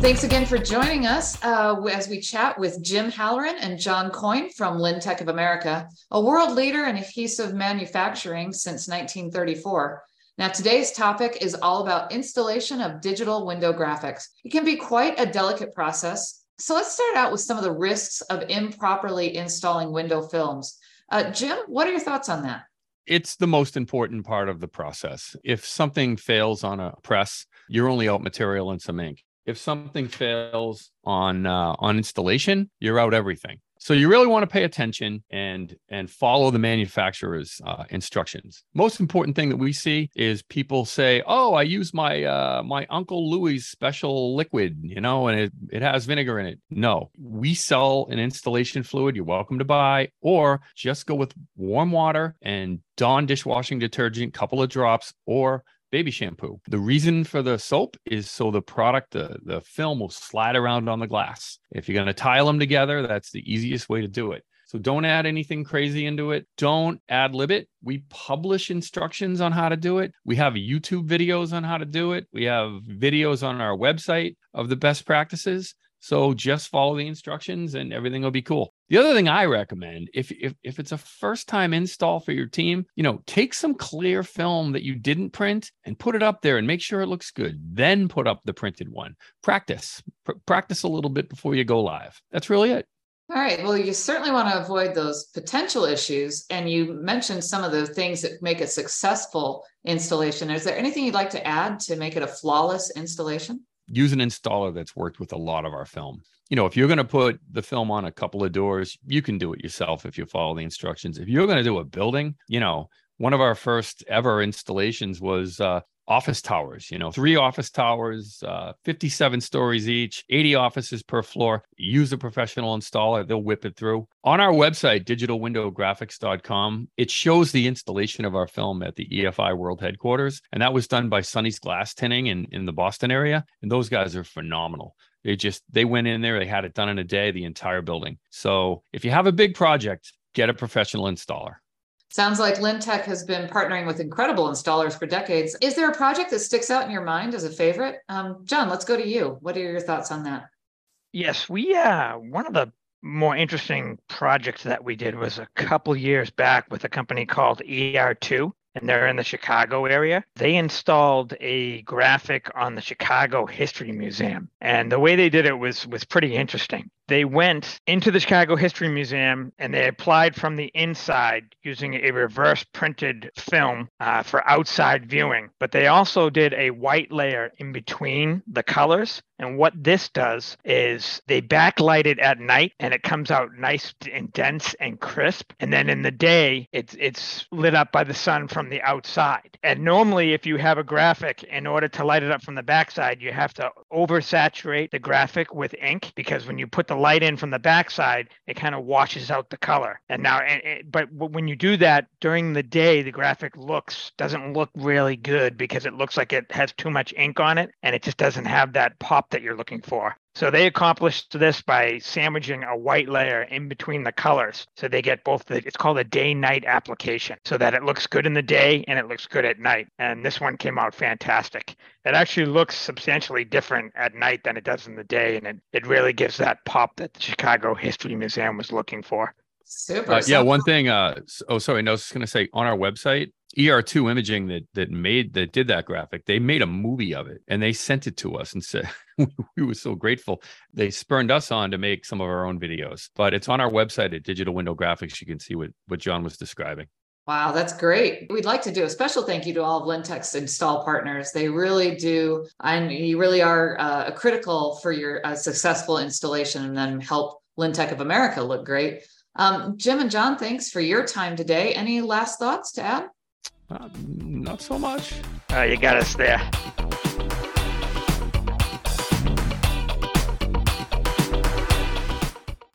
Thanks again for joining us uh, as we chat with Jim Halloran and John Coyne from Lintec of America, a world leader in adhesive manufacturing since 1934. Now, today's topic is all about installation of digital window graphics. It can be quite a delicate process. So let's start out with some of the risks of improperly installing window films. Uh, Jim, what are your thoughts on that? It's the most important part of the process. If something fails on a press, you're only out material and some ink if something fails on uh, on installation, you're out everything. So you really want to pay attention and and follow the manufacturer's uh, instructions. Most important thing that we see is people say, "Oh, I use my uh, my Uncle Louis special liquid, you know, and it it has vinegar in it." No, we sell an installation fluid. You're welcome to buy, or just go with warm water and Dawn dishwashing detergent, couple of drops, or baby shampoo. The reason for the soap is so the product, the, the film will slide around on the glass. If you're going to tile them together, that's the easiest way to do it. So don't add anything crazy into it. Don't ad lib it. We publish instructions on how to do it. We have YouTube videos on how to do it. We have videos on our website of the best practices. So just follow the instructions and everything will be cool. The other thing I recommend, if, if if it's a first time install for your team, you know, take some clear film that you didn't print and put it up there and make sure it looks good. Then put up the printed one. Practice, Pr- practice a little bit before you go live. That's really it. All right. Well, you certainly want to avoid those potential issues. And you mentioned some of the things that make a successful installation. Is there anything you'd like to add to make it a flawless installation? Use an installer that's worked with a lot of our film. You know, if you're going to put the film on a couple of doors, you can do it yourself if you follow the instructions. If you're going to do a building, you know, one of our first ever installations was uh, office towers, you know, three office towers, uh, 57 stories each, 80 offices per floor. Use a professional installer, they'll whip it through. On our website, digitalwindowgraphics.com, it shows the installation of our film at the EFI World Headquarters. And that was done by Sonny's Glass Tinting in, in the Boston area. And those guys are phenomenal. They just, they went in there, they had it done in a day, the entire building. So if you have a big project, get a professional installer. Sounds like Lintec has been partnering with incredible installers for decades. Is there a project that sticks out in your mind as a favorite? Um, John, let's go to you. What are your thoughts on that? Yes, we uh, one of the more interesting projects that we did was a couple years back with a company called ER2 and they're in the Chicago area. They installed a graphic on the Chicago History Museum. And the way they did it was was pretty interesting they went into the Chicago History Museum and they applied from the inside using a reverse printed film uh, for outside viewing. But they also did a white layer in between the colors. And what this does is they backlight it at night and it comes out nice and dense and crisp. And then in the day, it's it's lit up by the sun from the outside. And normally, if you have a graphic, in order to light it up from the backside, you have to oversaturate the graphic with ink because when you put the light in from the backside, it kind of washes out the color. And now, and, and, but when you do that during the day, the graphic looks doesn't look really good because it looks like it has too much ink on it, and it just doesn't have that pop that you're looking for. So they accomplished this by sandwiching a white layer in between the colors. So they get both the, it's called a day night application so that it looks good in the day and it looks good at night. And this one came out fantastic. It actually looks substantially different at night than it does in the day. And it, it really gives that pop that the Chicago History Museum was looking for. Super. Uh, yeah, one thing. Uh, oh, sorry. No, I was just going to say on our website, ER2 Imaging that that made that did that graphic. They made a movie of it and they sent it to us and said we were so grateful. They spurned us on to make some of our own videos. But it's on our website at Digital Window Graphics. You can see what what John was describing. Wow, that's great. We'd like to do a special thank you to all of Lintec's install partners. They really do, and you really are uh, critical for your uh, successful installation and then help Lintec of America look great. Um, Jim and John, thanks for your time today. Any last thoughts to add? Uh, not so much. Uh, you got us there.